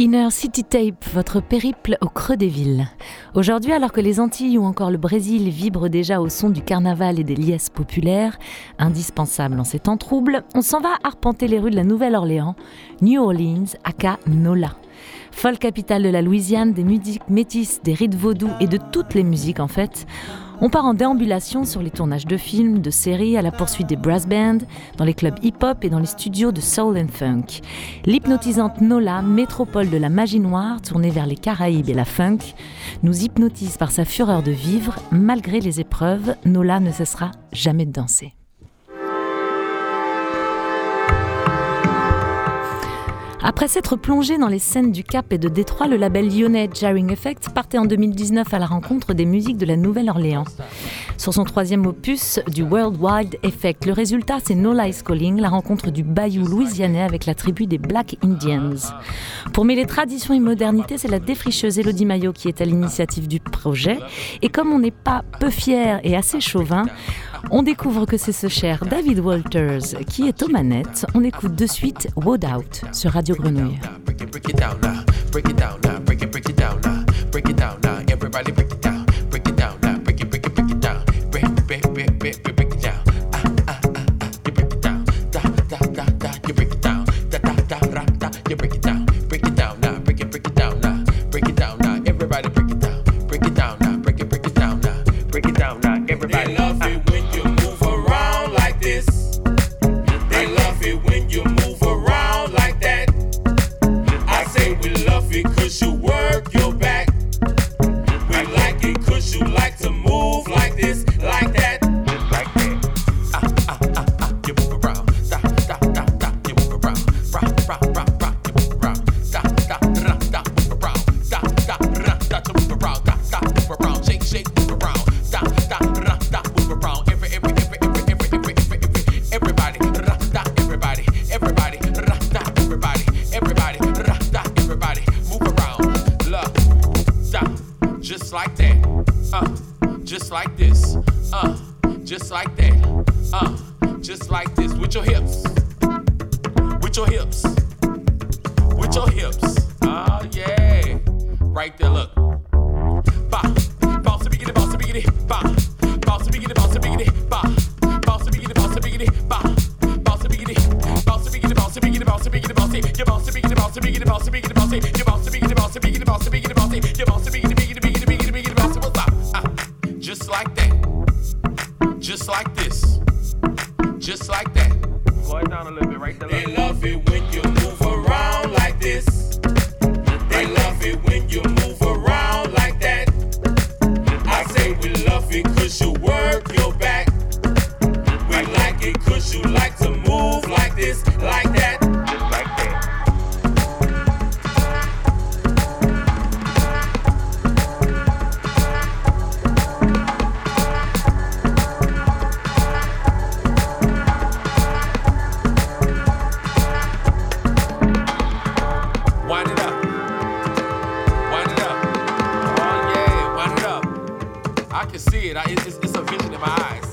Inner City Tape, votre périple au creux des villes. Aujourd'hui, alors que les Antilles ou encore le Brésil vibrent déjà au son du carnaval et des liesses populaires, indispensables en ces temps troubles, on s'en va arpenter les rues de la Nouvelle-Orléans, New Orleans, aka Nola. Folle capitale de la Louisiane, des musiques métisses, des rites vaudous et de toutes les musiques en fait, on part en déambulation sur les tournages de films, de séries, à la poursuite des brass bands, dans les clubs hip-hop et dans les studios de soul and funk. L'hypnotisante Nola, métropole de la magie noire, tournée vers les Caraïbes et la funk, nous hypnotise par sa fureur de vivre. Malgré les épreuves, Nola ne cessera jamais de danser. Après s'être plongé dans les scènes du Cap et de Détroit, le label lyonnais Jarring Effect partait en 2019 à la rencontre des musiques de la Nouvelle-Orléans. Sur son troisième opus du World Wide Effect, le résultat c'est No Lies Calling, la rencontre du bayou louisianais avec la tribu des Black Indians. Pour mêler tradition et modernité, c'est la défricheuse Elodie Maillot qui est à l'initiative du projet. Et comme on n'est pas peu fier et assez chauvin, on découvre que c'est ce cher David Walters qui est aux manettes. On écoute de suite Wood Out sur Radio Grenouille. Like it. Cause you like to move like this, like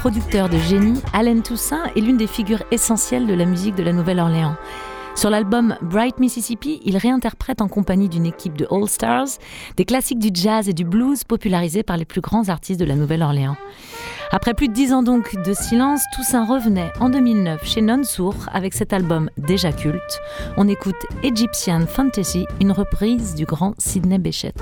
producteur de génie, Allen Toussaint est l'une des figures essentielles de la musique de la Nouvelle-Orléans. Sur l'album Bright Mississippi, il réinterprète en compagnie d'une équipe de All Stars des classiques du jazz et du blues popularisés par les plus grands artistes de la Nouvelle-Orléans. Après plus de dix ans donc de silence, Toussaint revenait en 2009 chez Non Sour avec cet album déjà culte. On écoute Egyptian Fantasy, une reprise du grand Sidney Bechet.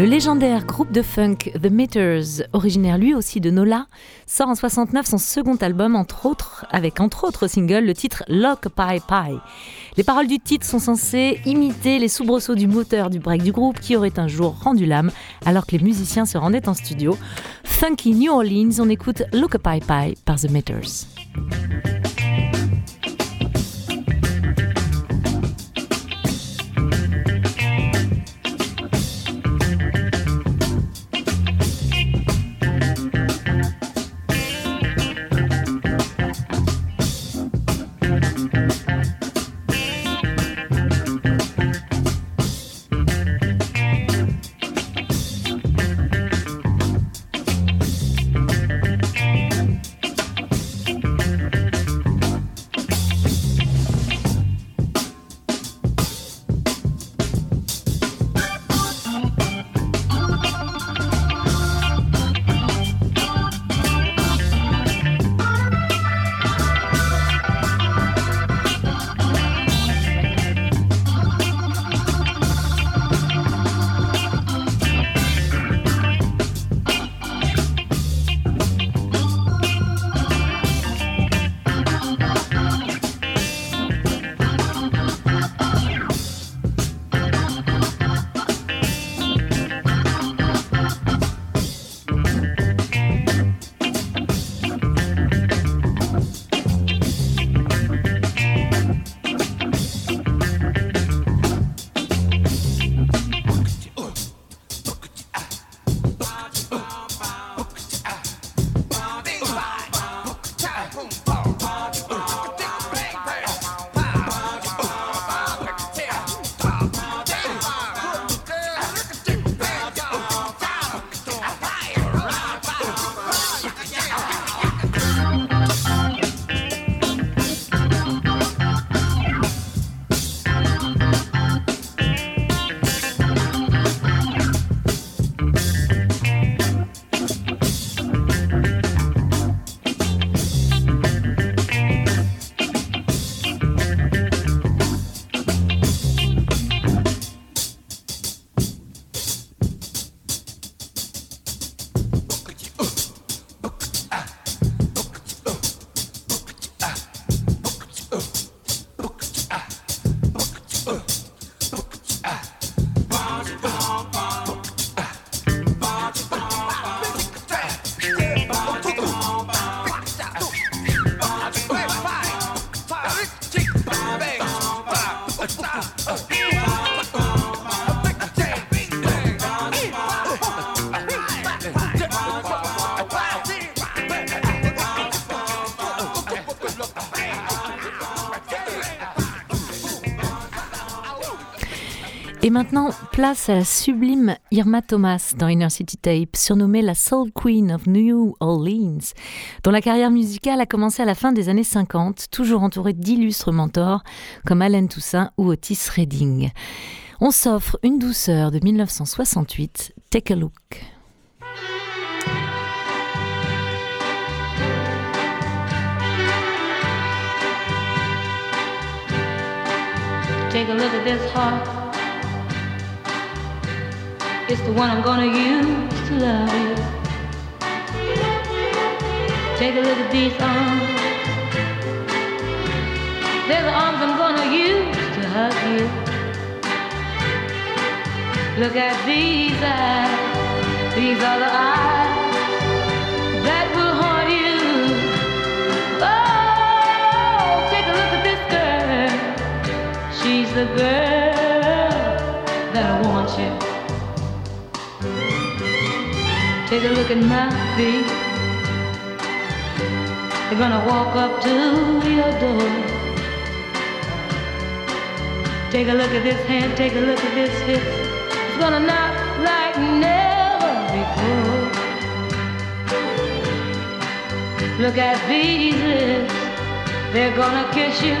Le légendaire groupe de funk The Meters, originaire lui aussi de Nola, sort en 69 son second album, entre autres, avec entre autres singles le titre Lock Pie Pie. Les paroles du titre sont censées imiter les soubresauts du moteur du break du groupe qui aurait un jour rendu l'âme alors que les musiciens se rendaient en studio. Funky New Orleans, on écoute Lock Pie Pie par The Meters. Et maintenant, place à la sublime Irma Thomas dans Inner City Tape, surnommée la Soul Queen of New Orleans, dont la carrière musicale a commencé à la fin des années 50, toujours entourée d'illustres mentors comme Alan Toussaint ou Otis Redding. On s'offre une douceur de 1968, Take a Look. Take a look at this heart. It's the one I'm gonna use to love you. Take a look at these arms. They're the arms I'm gonna use to hug you. Look at these eyes. These are the eyes that will haunt you. Oh, take a look at this girl. She's the girl Take a look at my feet. They're gonna walk up to your door. Take a look at this hand, take a look at this hip. It's gonna knock like never before. Look at these lips, they're gonna kiss you,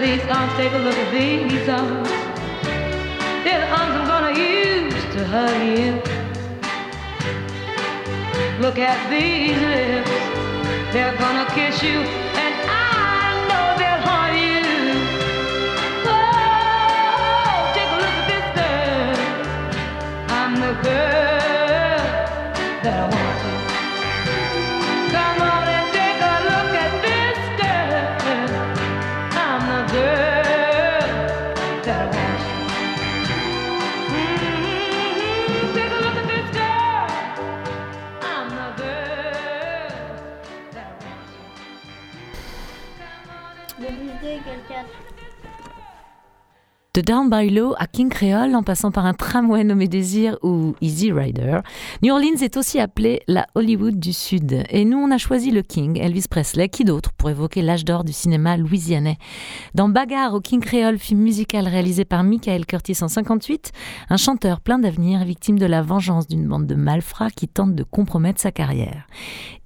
these arms, take a look at these arms. They're the arms I'm gonna use to hug you. Look at these lips, they're gonna kiss you, and I know they'll haunt you. Oh, take a look at this girl. I'm the girl that I want De Down by Low à King Creole, en passant par un tramway nommé Désir ou Easy Rider, New Orleans est aussi appelée la Hollywood du Sud. Et nous, on a choisi le King, Elvis Presley, qui d'autre pour évoquer l'âge d'or du cinéma louisianais? Dans Bagarre au King Creole, film musical réalisé par Michael Curtis en 58, un chanteur plein d'avenir victime de la vengeance d'une bande de malfrats qui tentent de compromettre sa carrière.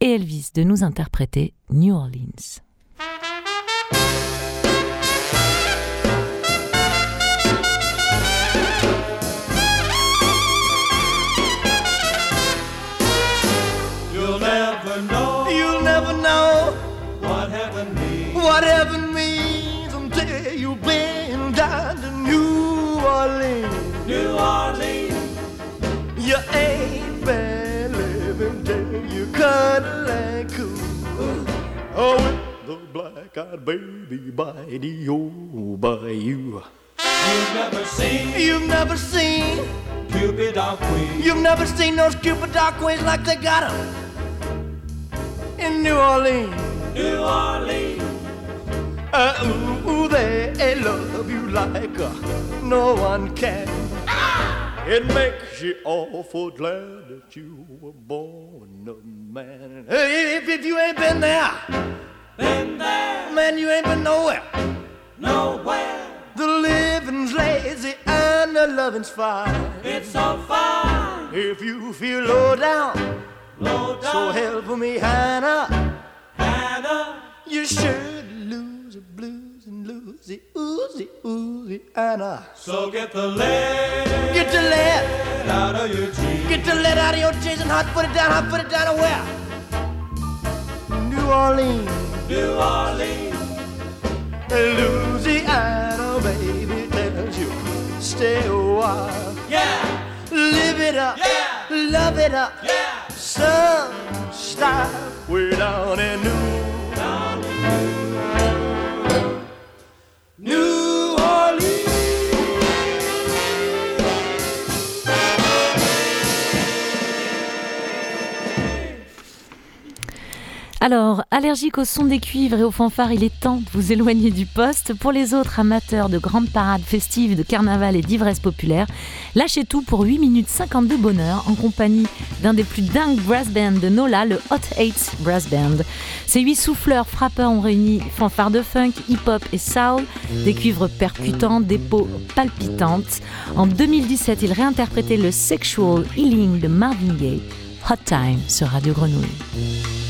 Et Elvis de nous interpréter New Orleans. Oh, with the black-eyed baby by the old bayou. you've never seen You've never seen, Cupid or Queen. you've never seen those Cupid dark queens like they got 'em in New Orleans. New Orleans, Uh, ooh, ooh, they love you like uh, no one can. It makes you awful glad that you were born a man. Hey, if, if you ain't been there, been there, man, you ain't been nowhere. nowhere. The living's lazy and the loving's fine. It's so fine, If you feel low down, low down. so help me, Hannah. Hannah, You should lose a blues the oozy, oozy, Anna. so get the lead Get the lead. out of your jeans. Get the lead out of your jeans and hot foot it down, hot foot it down to where? New Orleans, New Orleans, Louisiana, baby, tells you stay a while. yeah, Live it up, Yeah. love it up, yeah. some style way down in New, New Alors, allergique au son des cuivres et aux fanfares, il est temps de vous éloigner du poste. Pour les autres amateurs de grandes parades festives, de carnaval et d'ivresse populaire, lâchez tout pour 8 minutes 52 bonheur en compagnie d'un des plus dingues brass bands de Nola, le Hot Eight Brass Band. Ces huit souffleurs frappeurs ont réuni fanfares de funk, hip-hop et soul, des cuivres percutants, des peaux palpitantes. En 2017, ils réinterprétaient le Sexual Healing de Marvin Gaye. Hot Time sur Radio Grenouille.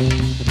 Sexual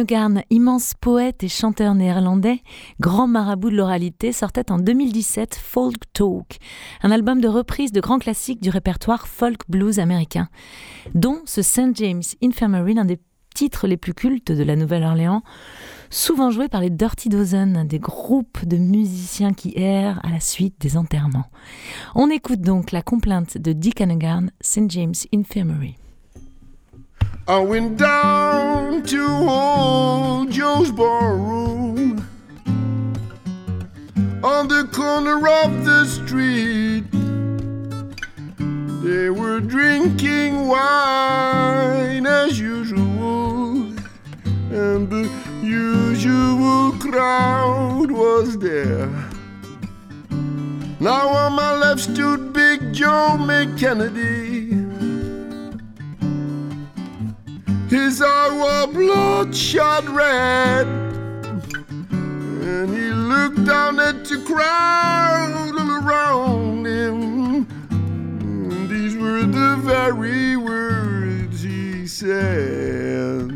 Hannegarn, immense poète et chanteur néerlandais, grand marabout de l'oralité, sortait en 2017 Folk Talk, un album de reprise de grands classiques du répertoire folk blues américain, dont ce St. James Infirmary, l'un des titres les plus cultes de la Nouvelle-Orléans, souvent joué par les Dirty Dozen, des groupes de musiciens qui errent à la suite des enterrements. On écoute donc la complainte de Dick Hannegarn, St. James Infirmary. I went down to old Joe's barroom on the corner of the street. They were drinking wine as usual, and the usual crowd was there. Now on my left stood Big Joe McKennedy. His eye was bloodshot red, and he looked down at the crowd all around him. And these were the very words he said.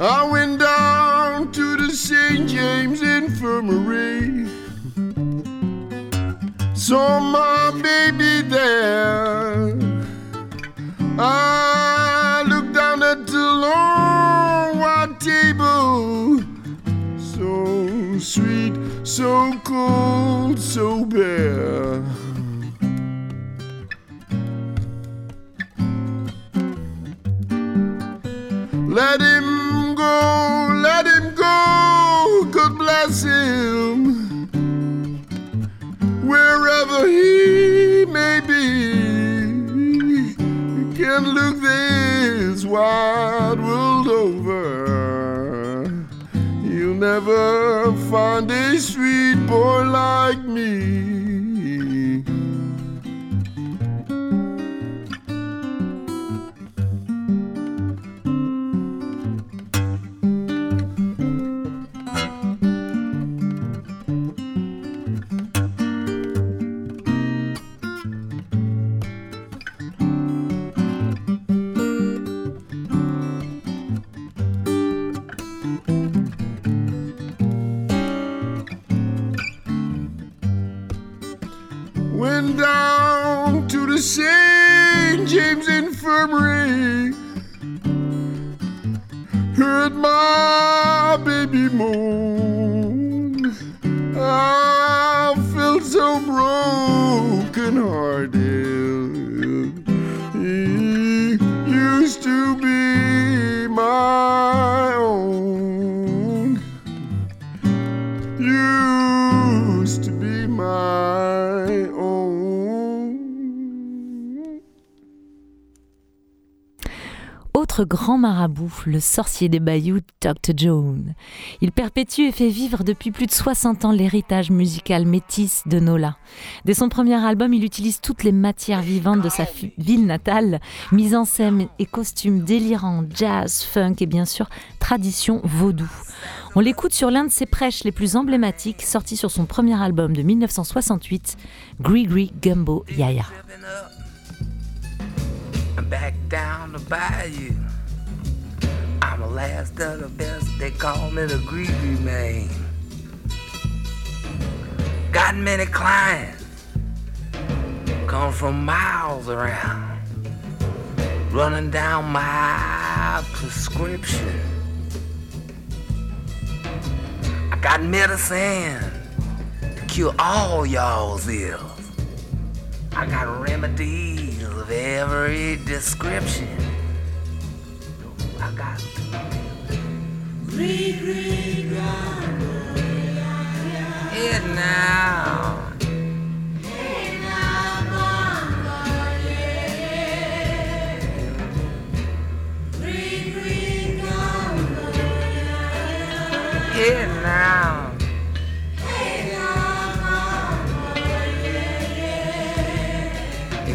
I went down to the St. James Infirmary. Saw my baby there. I looked down at the long white table. So sweet, so cold, so bare. Let him go, let him go, wide world over. You'll never find a sweet boy like me. Grand marabout, le sorcier des bayous, Dr. Jones. Il perpétue et fait vivre depuis plus de 60 ans l'héritage musical métis de Nola. Dès son premier album, il utilise toutes les matières vivantes de sa ville natale, mise en scène et costumes délirants, jazz, funk et bien sûr tradition vaudou. On l'écoute sur l'un de ses prêches les plus emblématiques, sorti sur son premier album de 1968, Gree Gumbo Yaya. The bayou. I'm the last of the best. They call me the greedy man. Got many clients, come from miles around, running down my prescription. I got medicine to cure all y'all's ills. I got remedies of every description. Got it now. Here now.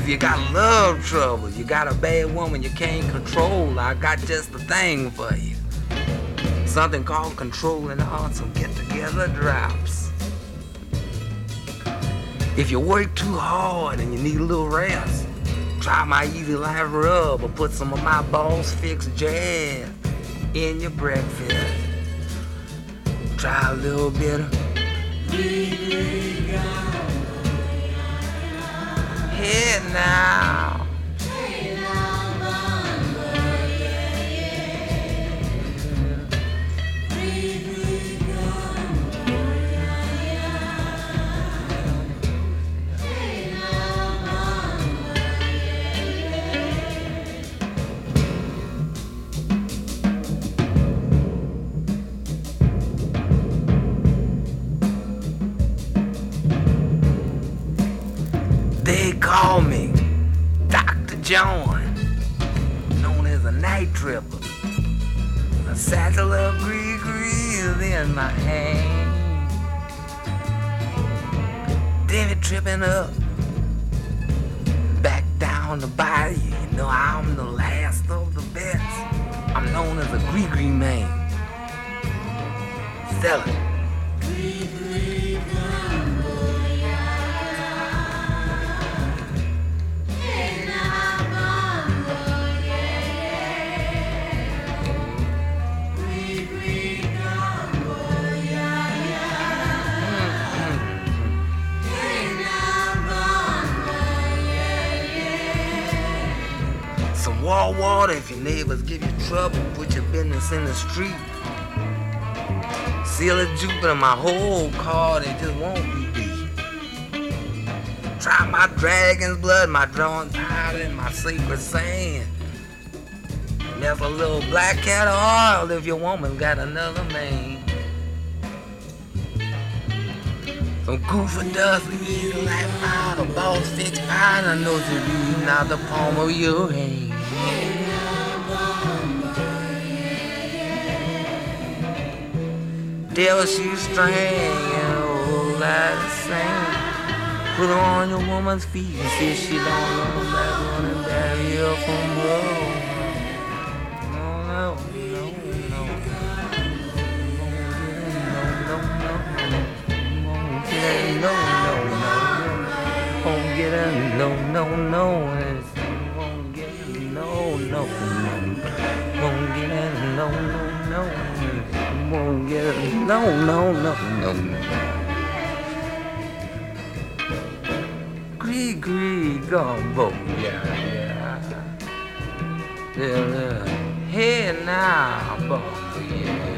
If you got love trouble, you got a bad woman you can't control, I got just the thing for you. Something called controlling awesome get together drops. If you work too hard and you need a little rest, try my easy life rub or put some of my boss fix jazz in your breakfast. Try a little bit of Here now. John, known as a night tripper. A satchel of gree is in my hand. It tripping up, back down the bayou. You know I'm the last of the best. I'm known as a gree gree man. Sell it. Some water if your neighbors give you trouble. Put your business in the street. Seal Jupiter, my whole car, they just won't be beat. Try my dragon's blood, my drawn powder, and my sacred sand. And there's a little black cat oil if your woman got another man. Some goofer dust, you like fire, the boss fix I know to be not the palm of your hand. Devil shoe string and a whole lot of sand. Put her on your woman's feet and see if she don't run back on and bury her from her. No, no, no, no. No, no, no. No, no, no. No, no, no. Her, no, no, no. Won't get her, no, no, no, no, no. Gree, gree, gumbo, yeah, yeah. Yeah, yeah. Hey now, yeah, yeah.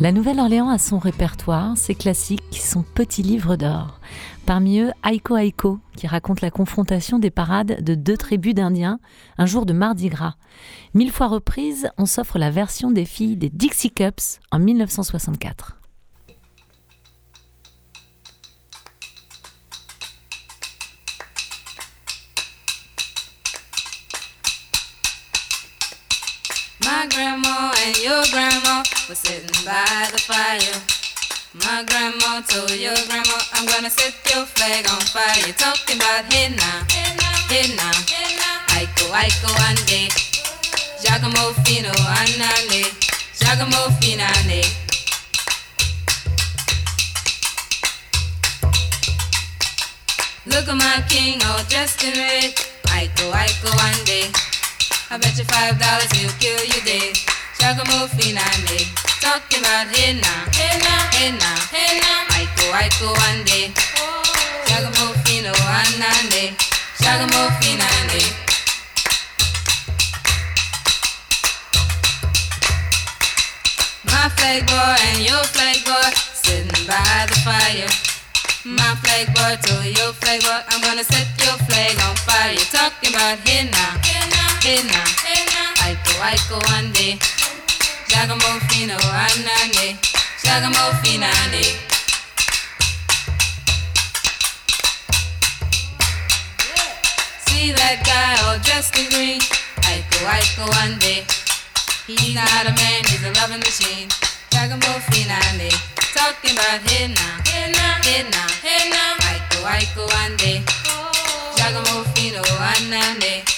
La Nouvelle-Orléans a son répertoire, ses classiques, son petit livre d'or. Parmi eux, Aiko Aiko, qui raconte la confrontation des parades de deux tribus d'Indiens un jour de Mardi Gras. Mille fois reprise, on s'offre la version des filles des Dixie Cups en 1964. My grandma and your grandma were sitting by the fire. My grandma told your grandma, I'm gonna set your flag on fire. You're talking about hey now, Iko, Iko, ande. Giacomo Fino, anale. Giacomo Finale. Look at my king all dressed in red. Iko, Iko, ande. I bet you five dollars he'll kill you dead. Giacomo Finale. Talking about hey now, hey now. Iko, Iko, ande. Giacomo Fino, anale. Giacomo Finale. My flag boy and your flag boy sitting by the fire. My flag boy told your flag boy, I'm gonna set your flag on fire. Talking about hey now, now. Iko, Iko, one day. Giacomo Fino, anane. Giacomo Finale. See that guy all dressed in green? Iko, Iko, one day. He's not a man, he's a loving machine. Giacomo Finale. Talking about hey now, hey now. Iko, Iko, one day. Giacomo Fino, anane.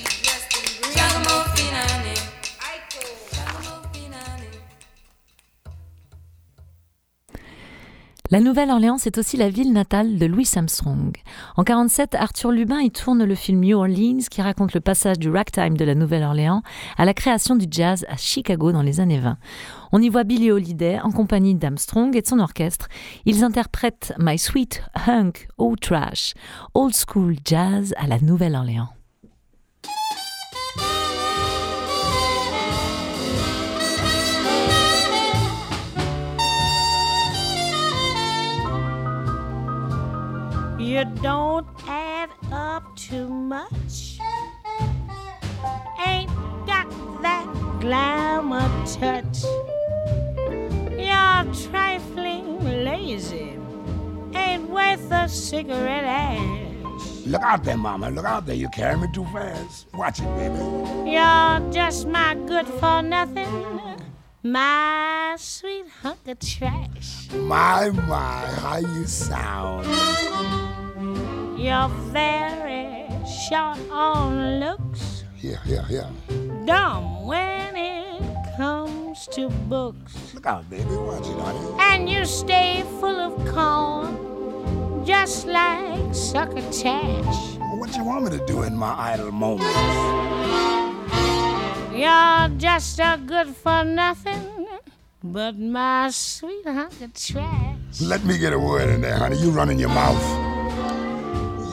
La Nouvelle-Orléans, c'est aussi la ville natale de Louis Armstrong. En 47, Arthur Lubin y tourne le film New Orleans qui raconte le passage du ragtime de la Nouvelle-Orléans à la création du jazz à Chicago dans les années 20. On y voit Billie Holiday en compagnie d'Armstrong et de son orchestre. Ils interprètent My Sweet Hunk Old Trash, old school jazz à la Nouvelle-Orléans. You don't add up too much. Ain't got that glamour touch. You're trifling lazy. Ain't worth a cigarette ash. Look out there, Mama. Look out there. You're carrying me too fast. Watch it, baby. You're just my good for nothing. My sweet hunk of trash. My, my, how you sound. You're very short on looks. Yeah, yeah, yeah. dumb when it comes to books. Look out, baby. Watch it, honey. And you stay full of corn, just like sucker succotash. What you want me to do in my idle moments? You're just a good for nothing, but my sweet hunk of trash. Let me get a word in there, honey. You running your mouth.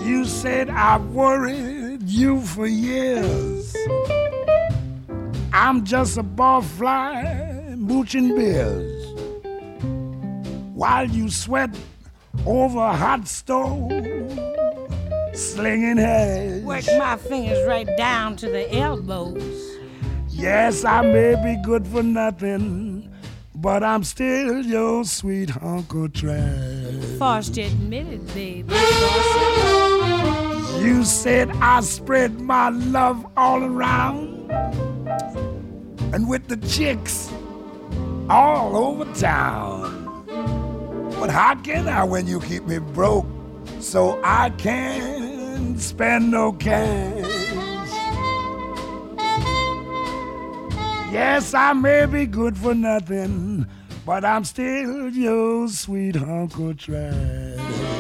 You said I've worried you for years. I'm just a barfly mooching beers. While you sweat over a hot stove, slinging hash. Work my fingers right down to the elbows. Yes, I may be good for nothing, but I'm still your sweet Uncle Trash. Forced to admit it, baby. You said I spread my love all around, and with the chicks all over town. But how can I when you keep me broke so I can't spend no cash? Yes, I may be good for nothing, but I'm still your sweet Uncle Trash.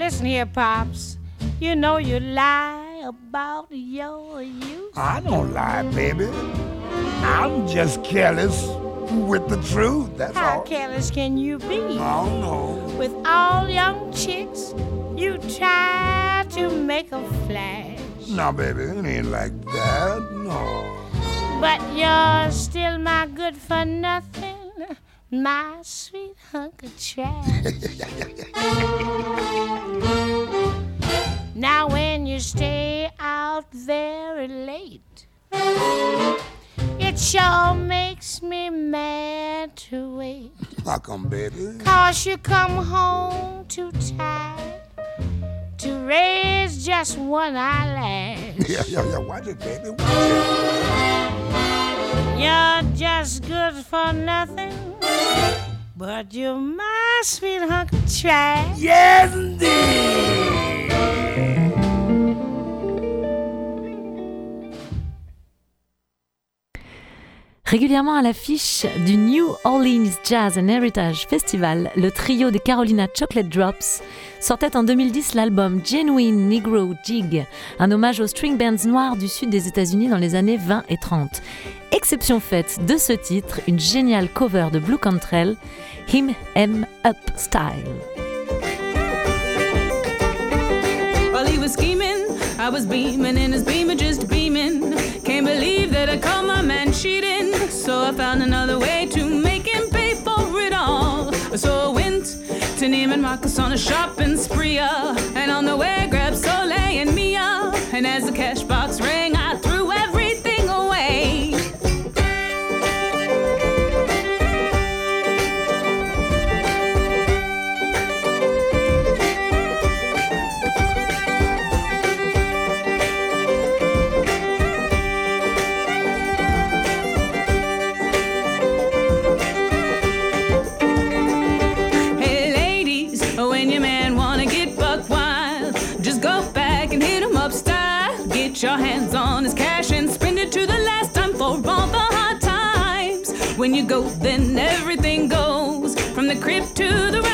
Listen here, Pops. You know you lie about your youth? I don't lie, baby. I'm just careless with the truth. That's How all. careless can you be? Oh, I don't know. With all young chicks, you try to make a flash. No, baby, it ain't like that. No. But you're still my good for nothing, my sweet hunk of trash. now, when you stay out very late, it sure makes me mad to wait. How come, baby? Cause you come home too tired to raise just one eyelash. Yeah, yeah, yeah. Watch it, baby. Watch it. You're just good for nothing, but you're my sweet hunk of trash. Yes, indeed. Régulièrement à l'affiche du New Orleans Jazz and Heritage Festival, le trio des Carolina Chocolate Drops sortait en 2010 l'album Genuine Negro Jig, un hommage aux string bands noirs du sud des États-Unis dans les années 20 et 30. Exception faite de ce titre, une géniale cover de Blue Cantrell, Him M Up Style. That I caught my man cheating. So I found another way to make him pay for it all. So I went to Neiman Marcus on a shopping spree. uh, And on the way, grabbed Soleil and Mia. And as the cash box rang, When you go, then everything goes. From the crib to the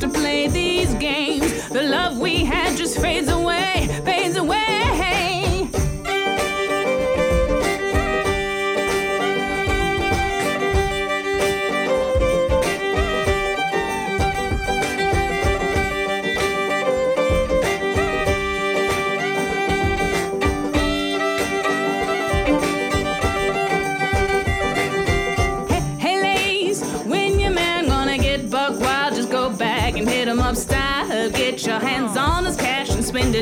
to play these games. The love we had just fades away, fades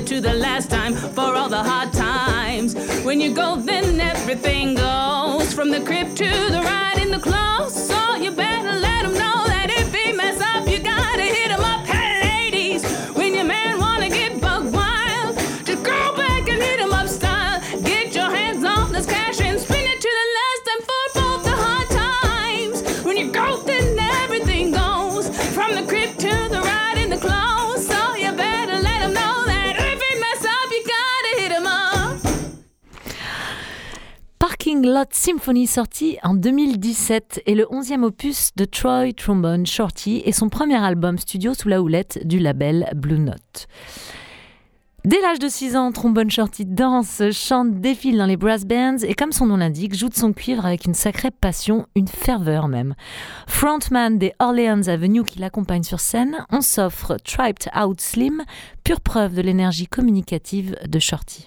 to the last time for all the hard times. When you go, then everything goes from the crib to the ride in the clothes. So you better let him know that if he mess up, you gotta hit him up. Lot Symphony sorti en 2017 est le 11e opus de Troy Trombone Shorty et son premier album studio sous la houlette du label Blue Note. Dès l'âge de 6 ans, Trombone Shorty danse, chante, défile dans les brass bands et comme son nom l'indique, joue de son cuivre avec une sacrée passion, une ferveur même. Frontman des Orleans Avenue qui l'accompagne sur scène, on s'offre Triped Out Slim, pure preuve de l'énergie communicative de Shorty.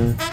Mm-hmm.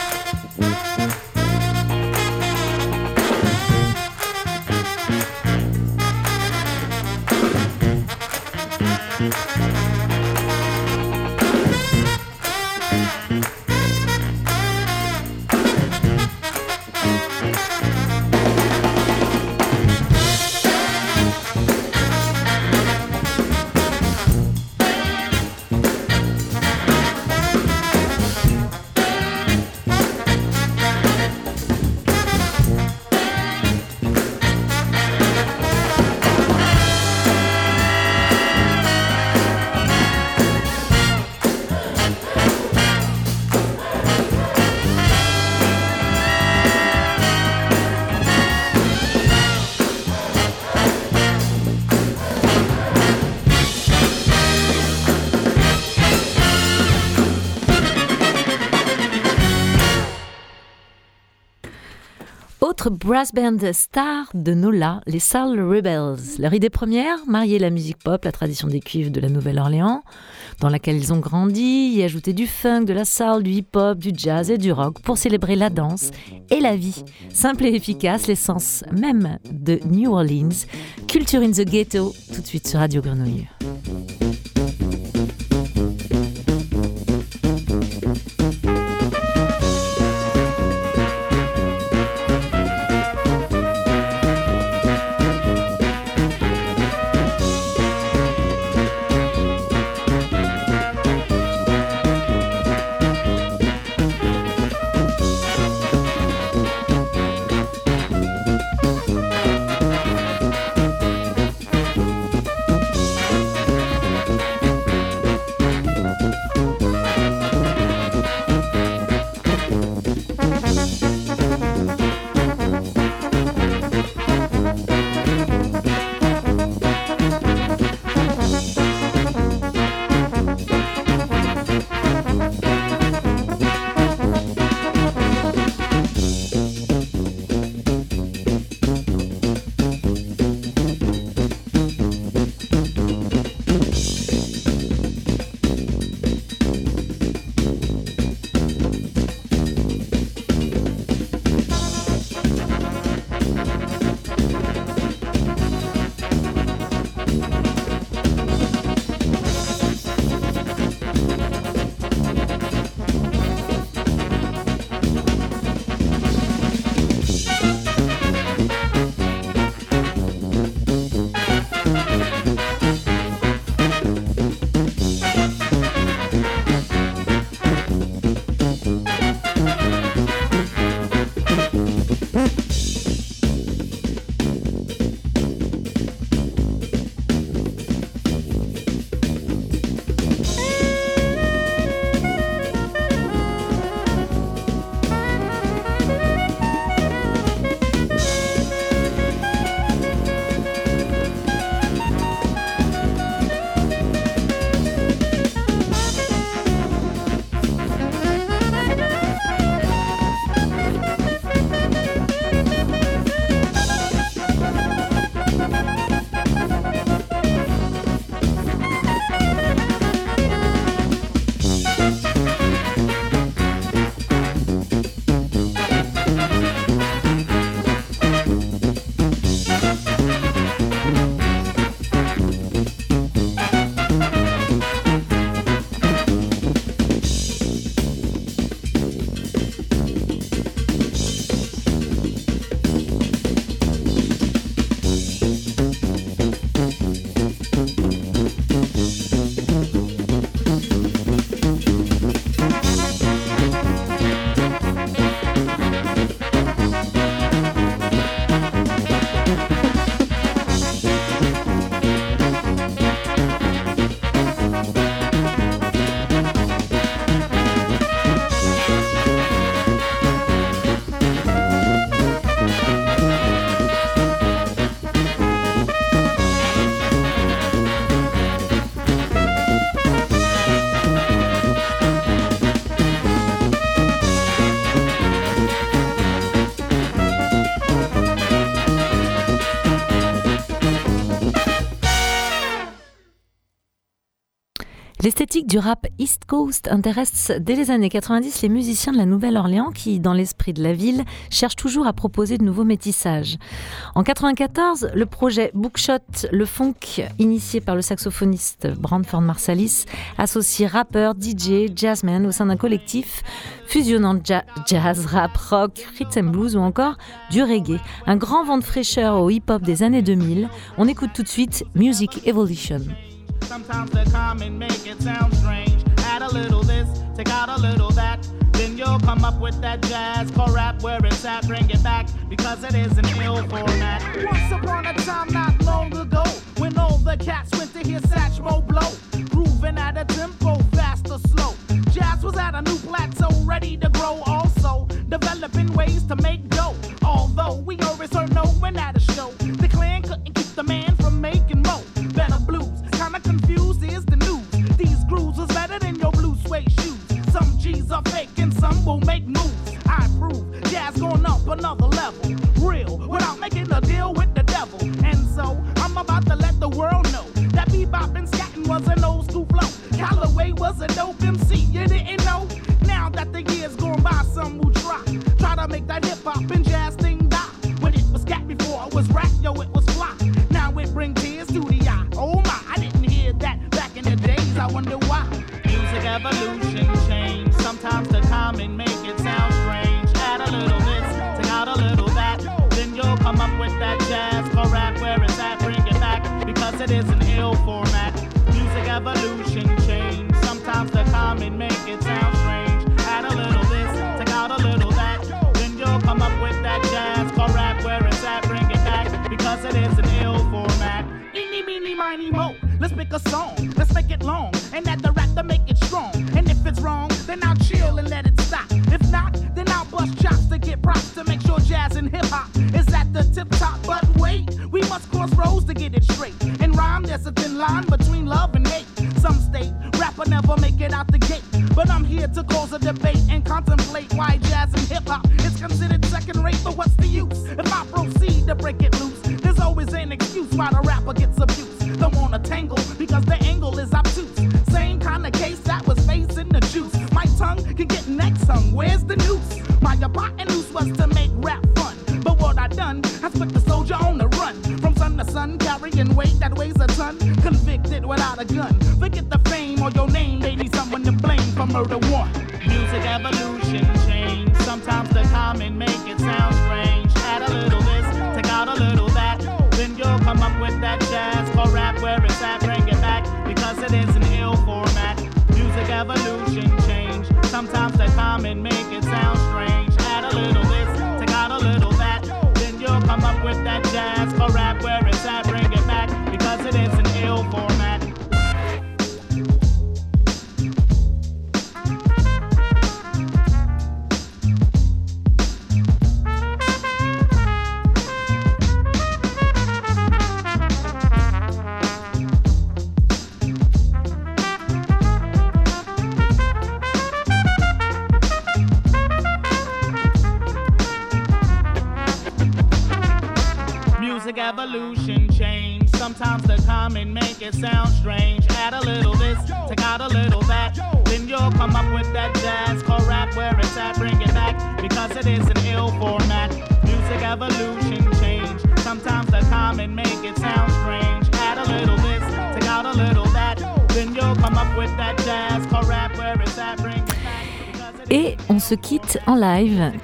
Brass band star de Nola, les Soul Rebels. Leur idée première, marier la musique pop, la tradition des cuivres de la Nouvelle-Orléans, dans laquelle ils ont grandi, y ajouter du funk, de la soul, du hip-hop, du jazz et du rock pour célébrer la danse et la vie. Simple et efficace, l'essence même de New Orleans. Culture in the Ghetto, tout de suite sur Radio Grenouille. L'esthétique du rap East Coast intéresse dès les années 90 les musiciens de la Nouvelle-Orléans qui, dans l'esprit de la ville, cherchent toujours à proposer de nouveaux métissages. En 94, le projet Bookshot, le funk, initié par le saxophoniste Brandford Marsalis, associe rappeurs, DJ, jazzmen au sein d'un collectif fusionnant ja- jazz, rap, rock, rhythm blues ou encore du reggae. Un grand vent de fraîcheur au hip-hop des années 2000. On écoute tout de suite Music Evolution. Sometimes they come and make it sound strange. Add a little this, take out a little that. Then you'll come up with that jazz called rap where it's at. Bring it back because it is an ill format. Once upon a time, not long ago, when all the cats went to hear Satchmo blow, grooving at a tempo fast or slow. Jazz was at a new plateau, ready to grow. Also, developing ways to make A gun. Forget the fame or your name. They need someone to blame for murder one. Music evolution change. Sometimes the common make it sound strange. Add a little this, take out a little that. Then you'll come up with that jazz called rap where it's at. Bring it back because it is an ill format. Music evolution change. Sometimes the common make it sound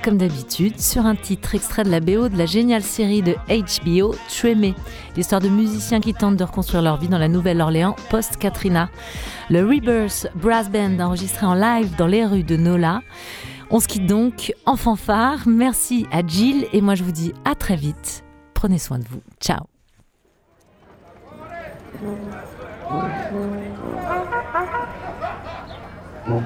comme d'habitude, sur un titre extrait de la BO de la géniale série de HBO Tremé, l'histoire de musiciens qui tentent de reconstruire leur vie dans la Nouvelle-Orléans post-Katrina. Le Rebirth Brass Band enregistré en live dans les rues de Nola. On se quitte donc en fanfare. Merci à Jill et moi je vous dis à très vite. Prenez soin de vous. Ciao. Hey,